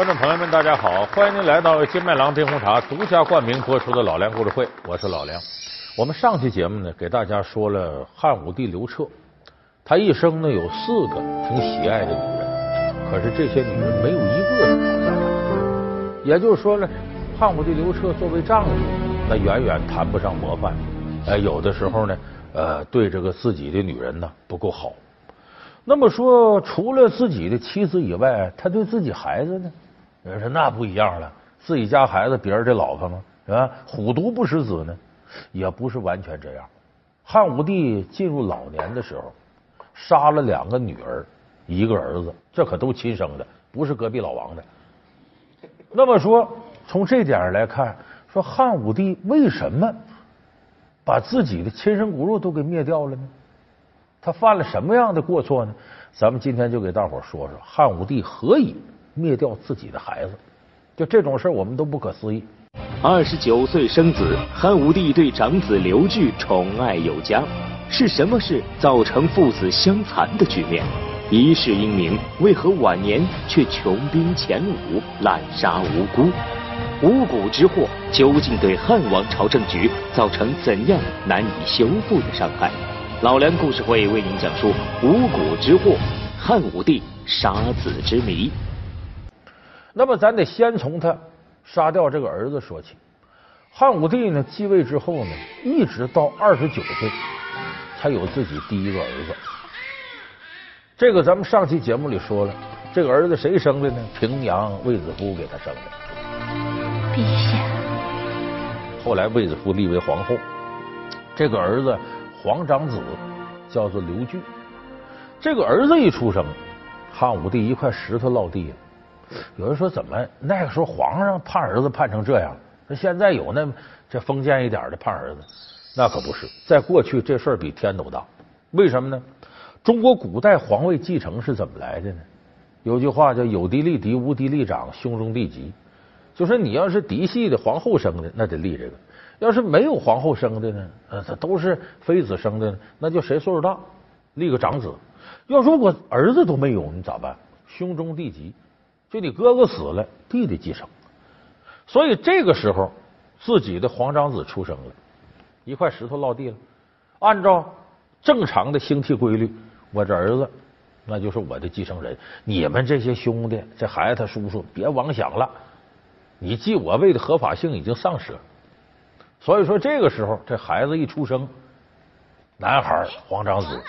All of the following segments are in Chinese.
观众朋友们，大家好！欢迎您来到金麦郎冰红茶独家冠名播出的《老梁故事会》，我是老梁。我们上期节目呢，给大家说了汉武帝刘彻，他一生呢有四个挺喜爱的女人，可是这些女人没有一个是好下来。也就是说呢，汉武帝刘彻作为丈夫，那远远谈不上模范。哎，有的时候呢，呃，对这个自己的女人呢不够好。那么说，除了自己的妻子以外，他对自己孩子呢？有人说那不一样了，自己家孩子别人的老婆吗？是吧？虎毒不食子呢，也不是完全这样。汉武帝进入老年的时候，杀了两个女儿，一个儿子，这可都亲生的，不是隔壁老王的。那么说，从这点上来看，说汉武帝为什么把自己的亲生骨肉都给灭掉了呢？他犯了什么样的过错呢？咱们今天就给大伙说说汉武帝何以灭掉自己的孩子。就这种事儿我们都不可思议。二十九岁生子，汉武帝对长子刘据宠爱有加。是什么事造成父子相残的局面？一世英名，为何晚年却穷兵黩武，滥杀无辜？五谷之祸究竟对汉王朝政局造成怎样难以修复的伤害？老梁故事会为您讲述五谷之祸——汉武帝杀子之谜。那么，咱得先从他杀掉这个儿子说起。汉武帝呢，继位之后呢，一直到二十九岁才有自己第一个儿子。这个咱们上期节目里说了，这个儿子谁生的呢？平阳卫子夫给他生的。陛下。后来卫子夫立为皇后。这个儿子。皇长子叫做刘据，这个儿子一出生，汉武帝一块石头落地了。有人说，怎么那个时候皇上盼儿子盼成这样？那现在有那这封建一点的盼儿子？那可不是，在过去这事比天都大。为什么呢？中国古代皇位继承是怎么来的呢？有句话叫“有嫡立嫡，无嫡立长，兄终弟及”，就说你要是嫡系的皇后生的，那得立这个。要是没有皇后生的呢？呃，他都是妃子生的，那就谁岁数大立个长子。要如果儿子都没有，你咋办？兄终弟及，就你哥哥死了，弟弟继承。所以这个时候，自己的皇长子出生了，一块石头落地了。按照正常的星体规律，我这儿子那就是我的继承人。你们这些兄弟，这孩子他叔叔，别妄想了。你继我位的合法性已经丧失了。所以说，这个时候这孩子一出生，男孩皇长子，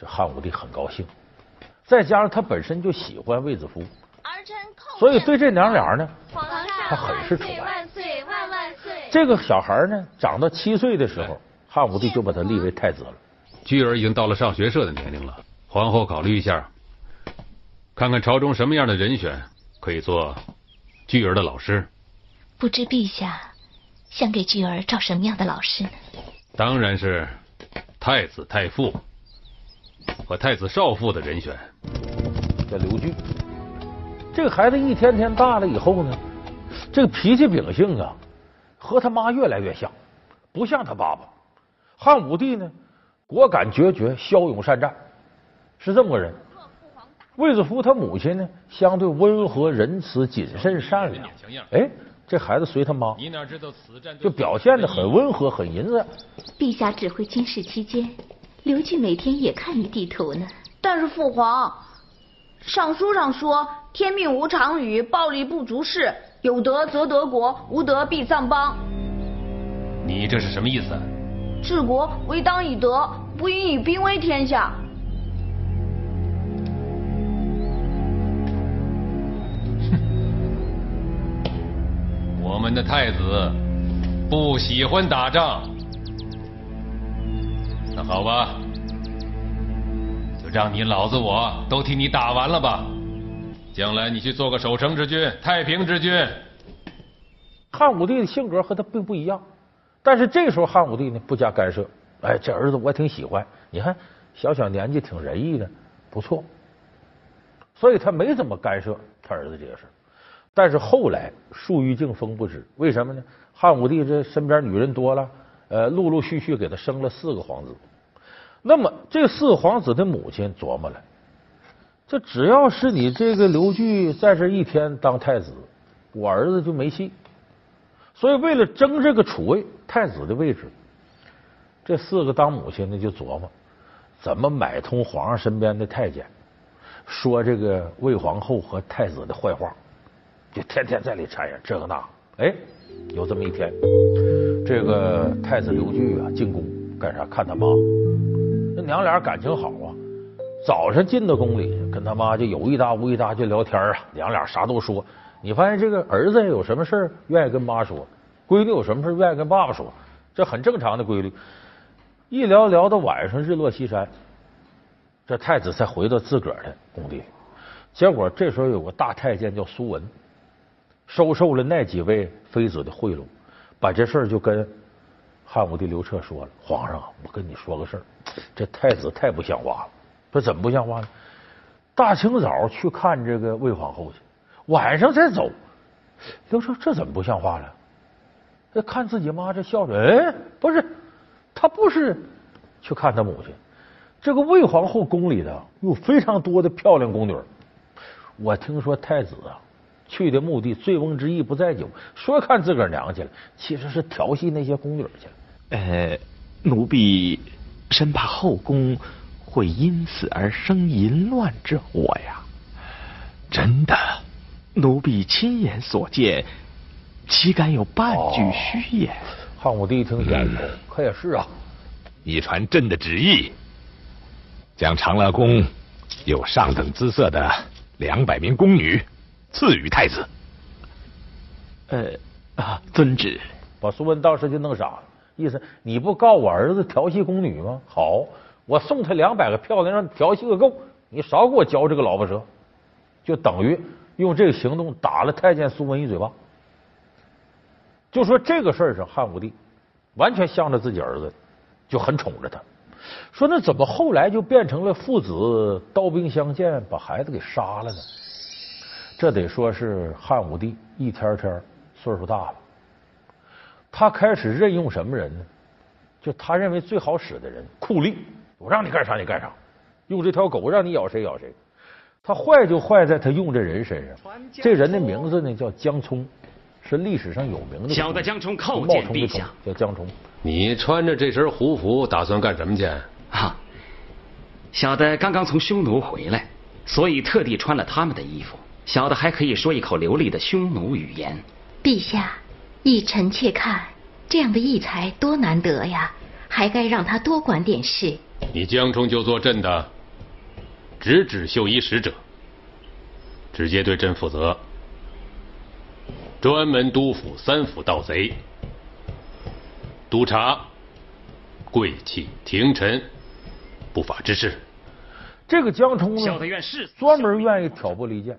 这汉武帝很高兴。再加上他本身就喜欢卫子夫，所以对这娘俩呢，他很是宠爱。这个小孩呢，长到七岁的时候，汉武帝就把他立为太子了。巨儿已经到了上学社的年龄了，皇后考虑一下，看看朝中什么样的人选可以做巨儿的老师。不知陛下。想给巨儿找什么样的老师呢？当然是太子太傅和太子少傅的人选。叫刘据，这个孩子一天天大了以后呢，这个脾气秉性啊，和他妈越来越像，不像他爸爸。汉武帝呢，果敢决绝，骁勇善战，是这么个人。卫子夫他母亲呢，相对温和、仁慈、谨慎、善良。哎。这孩子随他妈，你哪知道此战就表现的很温和，很淫乱。陛下指挥军事期间，刘据每天也看你地图呢。但是父皇，上书上说天命无常与，暴力不足事，有德则得国，无德必丧邦。你这是什么意思？治国唯当以德，不应以兵威天下。我们的太子不喜欢打仗，那好吧，就让你老子我都替你打完了吧。将来你去做个守城之君、太平之君。汉武帝的性格和他并不一样，但是这时候汉武帝呢不加干涉。哎，这儿子我挺喜欢，你看小小年纪挺仁义的，不错。所以他没怎么干涉他儿子这个事。但是后来树欲静风不止，为什么呢？汉武帝这身边女人多了，呃，陆陆续续给他生了四个皇子。那么这四个皇子的母亲琢磨了，这只要是你这个刘据在这一天当太子，我儿子就没戏。所以为了争这个储位太子的位置，这四个当母亲的就琢磨怎么买通皇上身边的太监，说这个魏皇后和太子的坏话，就天天在里谗言这个那。哎，有这么一天，这个太子刘据啊进宫干啥？看他妈。娘俩感情好啊，早上进到宫里，跟他妈就有一搭无一搭就聊天啊，娘俩啥都说。你发现这个儿子有什么事愿意跟妈说，闺女有什么事愿意跟爸爸说，这很正常的规律。一聊聊到晚上日落西山，这太子才回到自个儿的宫里。结果这时候有个大太监叫苏文，收受了那几位妃子的贿赂，把这事儿就跟汉武帝刘彻说了：“皇上，我跟你说个事儿。”这太子太不像话了，说怎么不像话呢？大清早去看这个魏皇后去，晚上再走。刘彻这怎么不像话了？这看自己妈这孝顺，哎，不是，他不是去看他母亲。这个魏皇后宫里的有非常多的漂亮宫女。我听说太子啊去的目的，醉翁之意不在酒，说看自个儿娘去了，其实是调戏那些宫女去了。呃，奴婢。生怕后宫会因此而生淫乱之祸呀！真的，奴婢亲眼所见，岂敢有半句虚言？汉武帝一听，可也是啊。一传朕的旨意，将长乐宫有上等姿色的两百名宫女赐予太子。呃啊，遵旨。把苏文当时就弄傻了。意思你不告我儿子调戏宫女吗？好，我送他两百个漂亮，让你调戏个够。你少给我嚼这个老婆舌，就等于用这个行动打了太监苏文一嘴巴。就说这个事儿上，汉武帝完全向着自己儿子，就很宠着他。说那怎么后来就变成了父子刀兵相见，把孩子给杀了呢？这得说是汉武帝一天天岁数大了。他开始任用什么人呢？就他认为最好使的人，酷吏，我让你干啥你干啥，用这条狗让你咬谁咬谁。他坏就坏在他用这人身上。这人的名字呢叫江聪，是历史上有名的。小的江聪叩见陛下。叫江聪。你穿着这身胡服打算干什么去？啊，小的刚刚从匈奴回来，所以特地穿了他们的衣服。小的还可以说一口流利的匈奴语言。陛下。依臣妾看，这样的异才多难得呀，还该让他多管点事。你江充就做朕的直指绣衣使者，直接对朕负责，专门督抚三府盗贼，督察贵戚廷臣不法之事。这个江充呢，专门愿意挑拨离间，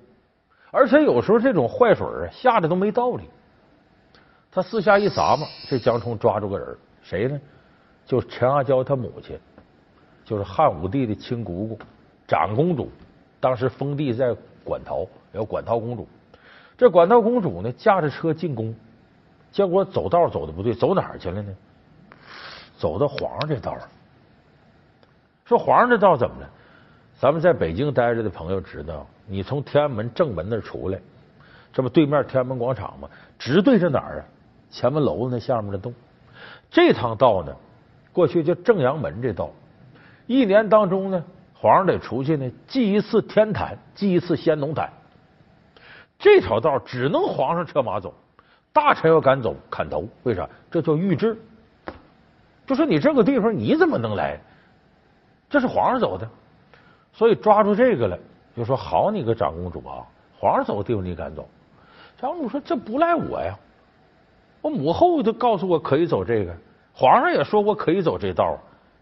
而且有时候这种坏水啊，下的都没道理。他四下一砸嘛，这江冲抓住个人，谁呢？就陈阿娇她母亲，就是汉武帝的亲姑姑长公主，当时封地在馆陶，叫馆陶公主。这馆陶公主呢，驾着车进宫，结果走道走的不对，走哪儿去了呢？走到皇上这道说皇上这道怎么了？咱们在北京待着的朋友知道，你从天安门正门那出来，这不对面天安门广场吗？直对着哪儿啊？前门楼子那下面的洞，这趟道呢，过去叫正阳门这道，一年当中呢，皇上得出去呢祭一次天坛，祭一次先农坛。这条道只能皇上车马走，大臣要敢走砍头。为啥？这叫御制。就说你这个地方你怎么能来？这是皇上走的，所以抓住这个了，就说好你个长公主啊，皇上走的地方你敢走？长公主说这不赖我呀。我母后都告诉我可以走这个，皇上也说我可以走这道，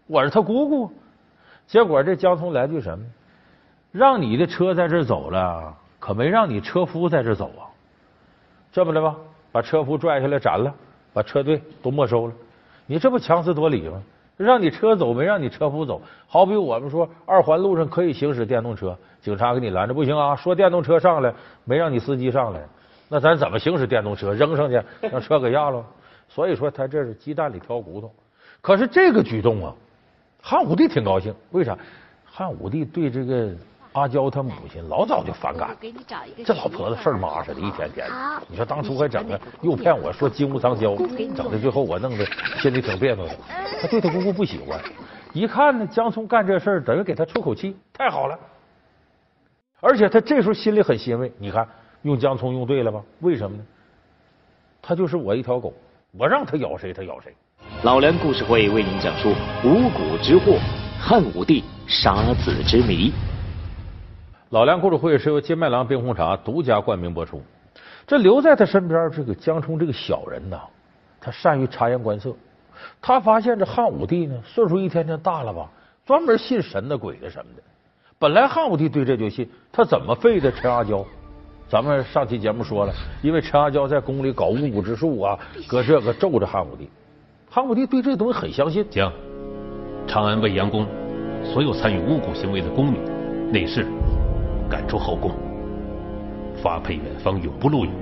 我是他姑姑。结果这江通来句什么？让你的车在这走了，可没让你车夫在这走啊。这么的吧，把车夫拽下来斩了，把车队都没收了。你这不强词夺理吗？让你车走，没让你车夫走。好比我们说二环路上可以行驶电动车，警察给你拦着，不行啊，说电动车上来，没让你司机上来。那咱怎么行驶电动车？扔上去让车给压了。所以说他这是鸡蛋里挑骨头。可是这个举动啊，汉武帝挺高兴。为啥？汉武帝对这个阿娇她母亲老早就反感，这老婆子事儿妈似的，一天天的。你说当初还整个，又骗我说金屋藏娇，整的最后我弄得心里挺别扭的。他对她姑姑不喜欢，一看呢，江聪干这事儿等于给他出口气，太好了。而且他这时候心里很欣慰，你看用江聪用对了吧？为什么呢？他就是我一条狗，我让他咬谁他咬谁。老梁故事会为您讲述五谷之祸——汉武帝杀子之谜。老梁故事会是由金麦郎冰红茶独家冠名播出。这留在他身边这个江冲这个小人呐，他善于察言观色。他发现这汉武帝呢，岁数一天天大了吧，专门信神的鬼的什么的。本来汉武帝对这就信，他怎么废的陈阿娇？咱们上期节目说了，因为陈阿娇在宫里搞巫蛊之术啊，搁这个咒着汉武帝。汉武帝对这东西很相信，将长安未央宫所有参与巫蛊行为的宫女、内侍赶出后宫，发配远方，永不录用。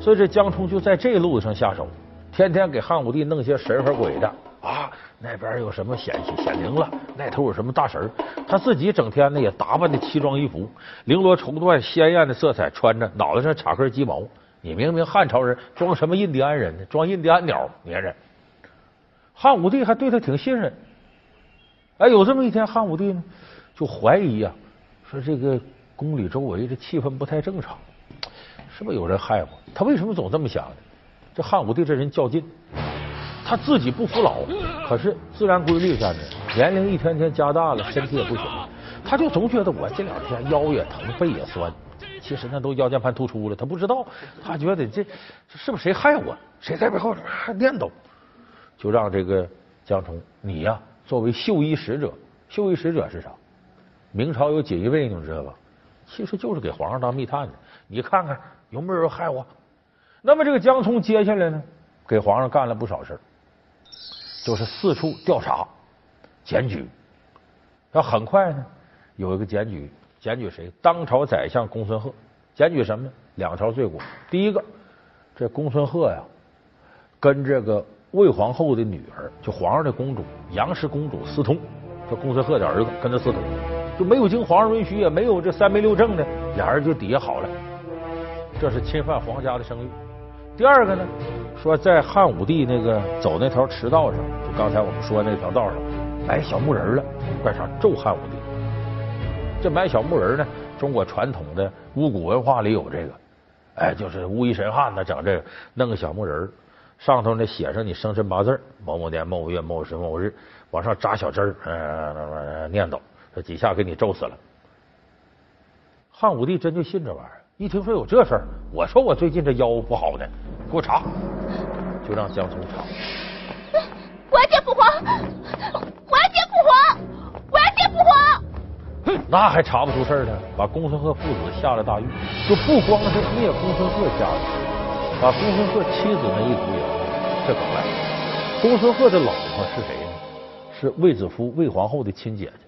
所以这江冲就在这路上下手，天天给汉武帝弄些神和鬼的啊，那边有什么显显灵了，那头有什么大神他自己整天呢也打扮的奇装异服，绫罗绸缎，鲜艳的色彩穿着，脑袋上插根鸡毛。你明明汉朝人，装什么印第安人呢？装印第安鸟，别人。汉武帝还对他挺信任。哎，有这么一天，汉武帝呢就怀疑呀，说这个宫里周围这气氛不太正常。是不是有人害我？他为什么总这么想呢？这汉武帝这人较劲，他自己不服老，可是自然规律下呢，年龄一天天加大了，身体也不行，他就总觉得我这两天腰也疼，背也酸，其实那都腰间盘突出了，他不知道，他觉得这是不是谁害我？谁在背后还念叨？就让这个江冲，你呀，作为绣衣使者，绣衣使者是啥？明朝有锦衣卫，你知道吧？其实就是给皇上当密探的，你看看。有没有人害我？那么这个江聪接下来呢，给皇上干了不少事就是四处调查、检举。那很快呢，有一个检举，检举谁？当朝宰相公孙贺。检举什么？两条罪过。第一个，这公孙贺呀，跟这个魏皇后的女儿，就皇上的公主杨氏公主私通。这公孙贺的儿子跟他私通，没有经皇上允许，也没有这三媒六证的，俩人就底下好了。这是侵犯皇家的声誉。第二个呢，说在汉武帝那个走那条驰道上，就刚才我们说那条道上埋小木人了，干啥咒汉武帝？这埋小木人呢，中国传统的巫蛊文化里有这个，哎，就是巫医神汉呢，整这个弄个小木人，上头呢写上你生辰八字，某某年某月某时某日，往上扎小针儿，念叨，这几下给你咒死了。汉武帝真就信这玩意儿。一听说有这事儿，我说我最近这腰不好呢，给我查，就让江聪查。我要见父皇，我要见父皇，我要见父皇。哼，那还查不出事儿呢？把公孙贺父子下了大狱，就不光是灭公孙贺家族，把公孙贺妻子那一族也灭。这可坏了！公孙贺的老婆是谁呢？是卫子夫卫皇后的亲姐姐。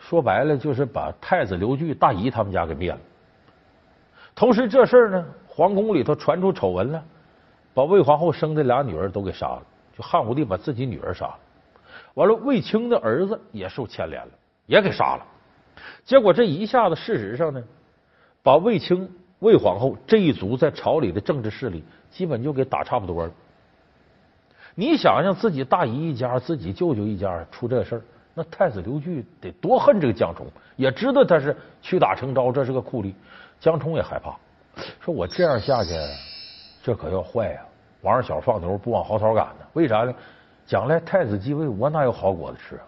说白了，就是把太子刘据大姨他们家给灭了。同时，这事儿呢，皇宫里头传出丑闻了，把魏皇后生的俩女儿都给杀了。就汉武帝把自己女儿杀了，完了卫青的儿子也受牵连了，也给杀了。结果这一下子，事实上呢，把卫青、魏皇后这一族在朝里的政治势力基本就给打差不多了。你想想，自己大姨一家、自己舅舅一家出这事儿，那太子刘据得多恨这个江冲，也知道他是屈打成招，这是个酷吏。江冲也害怕，说我这样下去，这可要坏呀！王二小放牛不往好草赶呢？为啥呢？将来太子继位，我哪有好果子吃啊？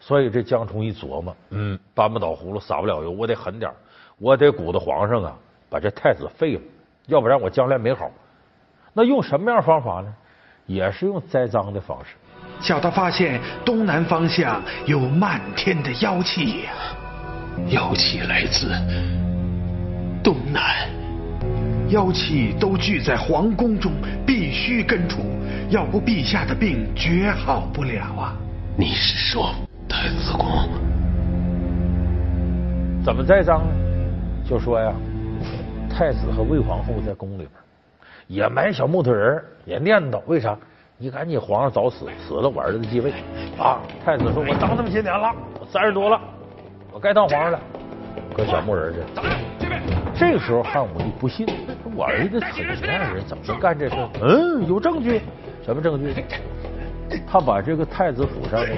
所以这江冲一琢磨，嗯，搬不倒葫芦撒不了油，我得狠点我得鼓捣皇上啊，把这太子废了，要不然我将来没好。那用什么样方法呢？也是用栽赃的方式。小的发现东南方向有漫天的妖气，妖气来自。东南，妖气都聚在皇宫中，必须根除，要不陛下的病绝好不了啊！你是说太子宫？怎么栽赃呢？就说呀，太子和魏皇后在宫里边也埋小木头人，也念叨为啥？你赶紧皇上早死，死了我儿子继位啊！太子说：“我当这么些年了，我三十多了，我该当皇上了。”搁小木人这，这个时候汉武帝不信，我儿子很实在人，怎么能干这事？嗯，有证据，什么证据？他把这个太子府上的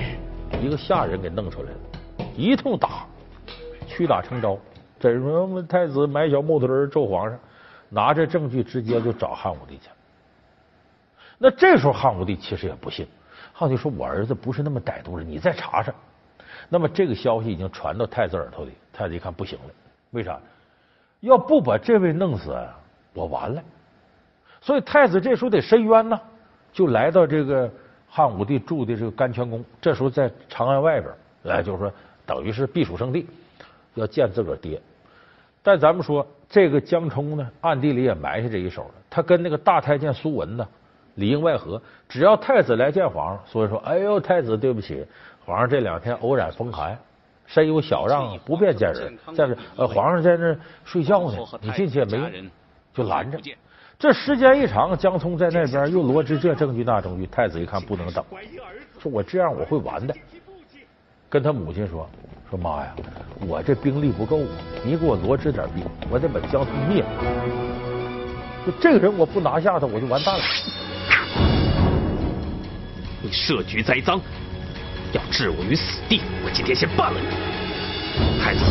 一个下人给弄出来了，一通打，屈打成招。怎么太子买小木头人咒皇上，拿着证据直接就找汉武帝去。那这时候汉武帝其实也不信，汉武帝说：“我儿子不是那么歹毒人，你再查查。”那么这个消息已经传到太子耳朵里，太子一看不行了，为啥？要不把这位弄死，我完了。所以太子这时候得申冤呢，就来到这个汉武帝住的这个甘泉宫，这时候在长安外边，来就是说等于是避暑胜地，要见自个儿爹。但咱们说这个江充呢，暗地里也埋下这一手了，他跟那个大太监苏文呢里应外合，只要太子来见皇上，所以说，哎呦，太子对不起。皇上这两天偶染风寒，身有小恙，不便见人。再是，呃，皇上在那睡觉呢，你进去也没用，就拦着。这时间一长，江聪在那边又罗织这证据那证据，太子一看不能等，说我这样我会完的。跟他母亲说：“说妈呀，我这兵力不够，你给我罗织点兵，我得把江聪灭了。就这个人，我不拿下他，我就完蛋了。你设局栽赃。”要置我于死地，我今天先办了你。太子，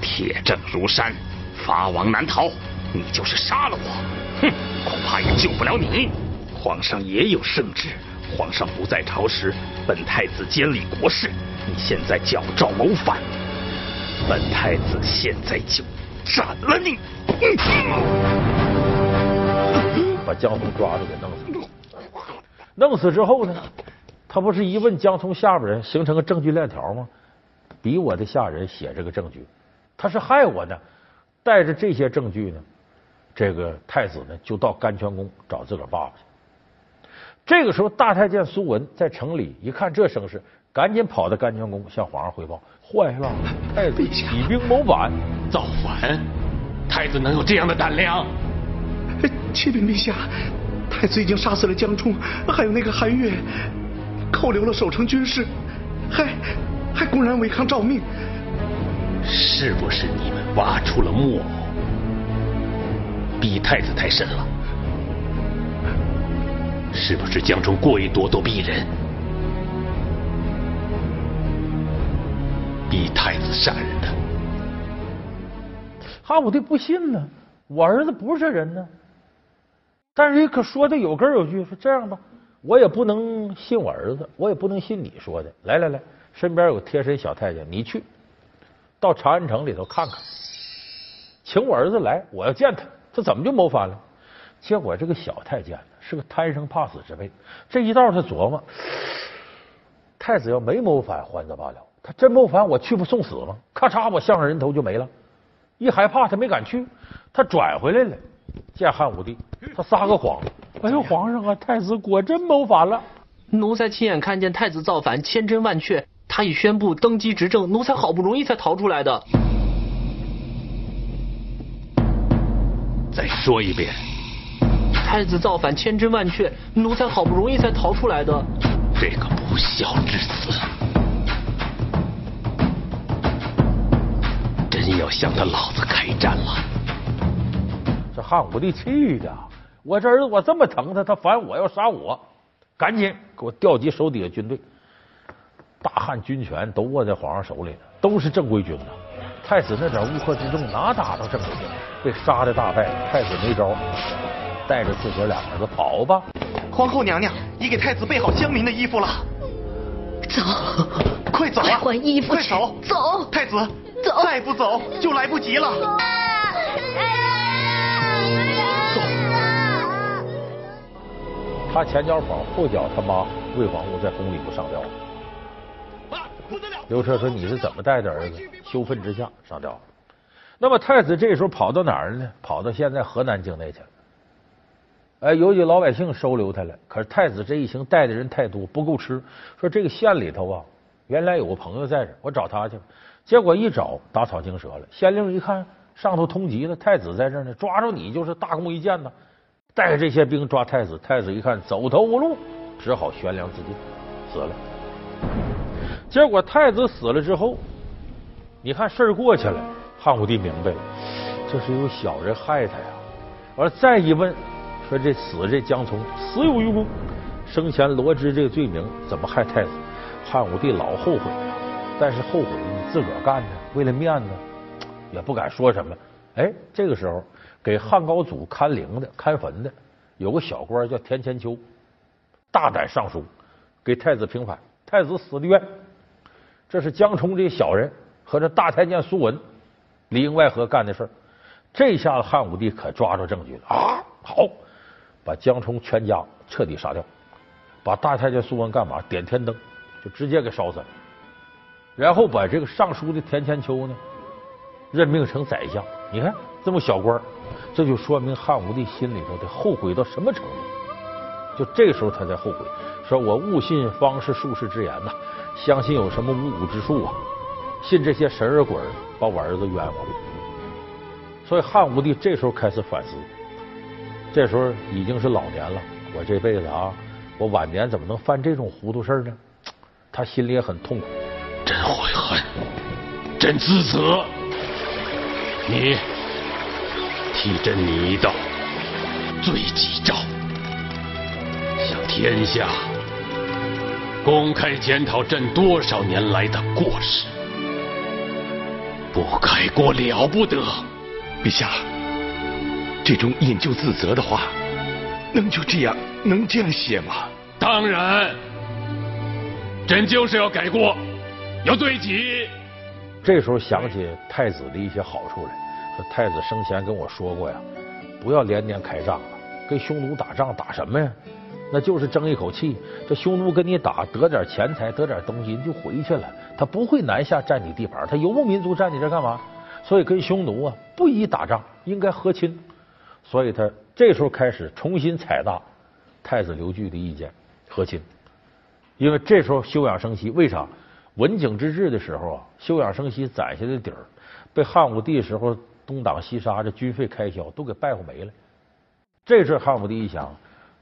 铁证如山，法网难逃，你就是杀了我，哼，恐怕也救不了你。皇上也有圣旨，皇上不在朝时，本太子监理国事。你现在矫诏谋反，本太子现在就斩了你。把江红抓住给弄死。弄死之后呢？他不是一问江从下边人形成个证据链条吗？比我的下人写这个证据，他是害我呢。带着这些证据呢，这个太子呢就到甘泉宫找自个儿爸爸去。这个时候，大太监苏文在城里一看这声势，赶紧跑到甘泉宫向皇上汇报：坏了，太子起兵谋反，造反！太子能有这样的胆量？启禀陛下，太子已经杀死了江冲，还有那个韩月。扣留了守城军士，还还公然违抗诏命，是不是你们挖出了木偶，逼太子太甚了？是不是江冲过于咄咄逼人，逼太子杀人的？汉武帝不信呢，我儿子不是这人呢。但是可说的有根有据，说这样吧。我也不能信我儿子，我也不能信你说的。来来来，身边有贴身小太监，你去到长安城里头看看，请我儿子来，我要见他。他怎么就谋反了？结果这个小太监是个贪生怕死之辈，这一道他琢磨：太子要没谋反，还则罢了；他真谋反，我去不送死吗？咔嚓，我项上人头就没了。一害怕，他没敢去，他转回来了，见汉武帝，他撒个谎。哎呦，皇上啊！太子果真谋反了。奴才亲眼看见太子造反，千真万确。他已宣布登基执政，奴才好不容易才逃出来的。再说一遍。太子造反，千真万确。奴才好不容易才逃出来的。这个不孝之子，真要向他老子开战了。这汉武帝气的。我这儿子，我这么疼他，他反我要杀我，赶紧给我调集手底下军队。大汉军权都握在皇上手里呢，都是正规军呐。太子那点乌合之众哪打到正规军？被杀的大败，太子没招，带着自个儿俩儿子跑吧。皇后娘娘已给太子备好乡民的衣服了，走，快走啊！换衣服，快走，走，太子，走，再不走就来不及了。他前脚跑，后脚他妈魏皇后在宫里就上吊了。刘彻说：“你是怎么带的儿子？羞愤之下上吊。”那么太子这时候跑到哪儿呢？跑到现在河南境内去了。哎，有几老百姓收留他了。可是太子这一行带的人太多，不够吃。说这个县里头啊，原来有个朋友在这，我找他去。结果一找，打草惊蛇了。县令一看，上头通缉了，太子在这呢，抓住你就是大功一件呢。带着这些兵抓太子。太子一看走投无路，只好悬梁自尽，死了。结果太子死了之后，你看事儿过去了，汉武帝明白了，这是有小人害他呀。完了再一问，说这死这江充死有余辜，生前罗织这个罪名怎么害太子？汉武帝老后悔了，但是后悔你自个儿干的，为了面子也不敢说什么。哎，这个时候给汉高祖看陵的、看坟的有个小官叫田千秋，大胆上书给太子平反，太子死的冤。这是江充这小人和这大太监苏文里应外合干的事儿。这下子汉武帝可抓着证据了啊！好，把江充全家彻底杀掉，把大太监苏文干嘛？点天灯，就直接给烧死了。然后把这个上书的田千秋呢任命成宰相。你看这么小官，这就说明汉武帝心里头得后悔到什么程度。就这时候他才后悔，说我误信方士术士之言呐，相信有什么巫蛊之术啊，信这些神儿鬼儿，把我儿子冤枉了。所以汉武帝这时候开始反思，这时候已经是老年了。我这辈子啊，我晚年怎么能犯这种糊涂事呢？他心里也很痛苦，真悔恨，真自责。你替朕拟道罪己诏，向天下公开检讨朕多少年来的过失，不改过了不得。陛下，这种引咎自责的话，能就这样能这样写吗？当然，朕就是要改过，要对己。这时候想起太子的一些好处来，说太子生前跟我说过呀，不要连年开仗了，跟匈奴打仗打什么呀？那就是争一口气。这匈奴跟你打，得点钱财，得点东西你就回去了，他不会南下占你地盘，他游牧民族占你这干嘛？所以跟匈奴啊不宜打仗，应该和亲。所以他这时候开始重新采纳太子刘据的意见，和亲。因为这时候休养生息，为啥？文景之治的时候啊，休养生息攒下的底儿，被汉武帝时候东挡西杀，这军费开销都给败乎没了。这阵汉武帝一想，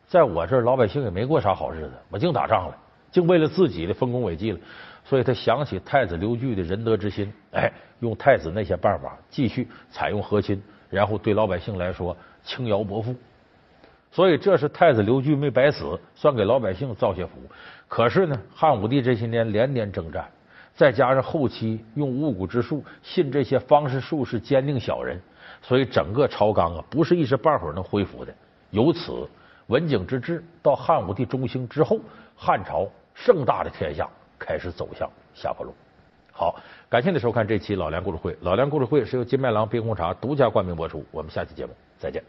在我这儿老百姓也没过啥好日子，我净打仗了，净为了自己的丰功伟绩了。所以他想起太子刘据的仁德之心，哎，用太子那些办法继续采用和亲，然后对老百姓来说轻徭薄赋。所以这是太子刘据没白死，算给老百姓造些福。可是呢，汉武帝这些年连年征战，再加上后期用巫蛊之术，信这些方士术士奸佞小人，所以整个朝纲啊，不是一时半会儿能恢复的。由此，文景之治到汉武帝中兴之后，汉朝盛大的天下。开始走向下坡路。好，感谢您收看这期老梁故事会。老梁故事会是由金麦郎冰红茶独家冠名播出。我们下期节目再见。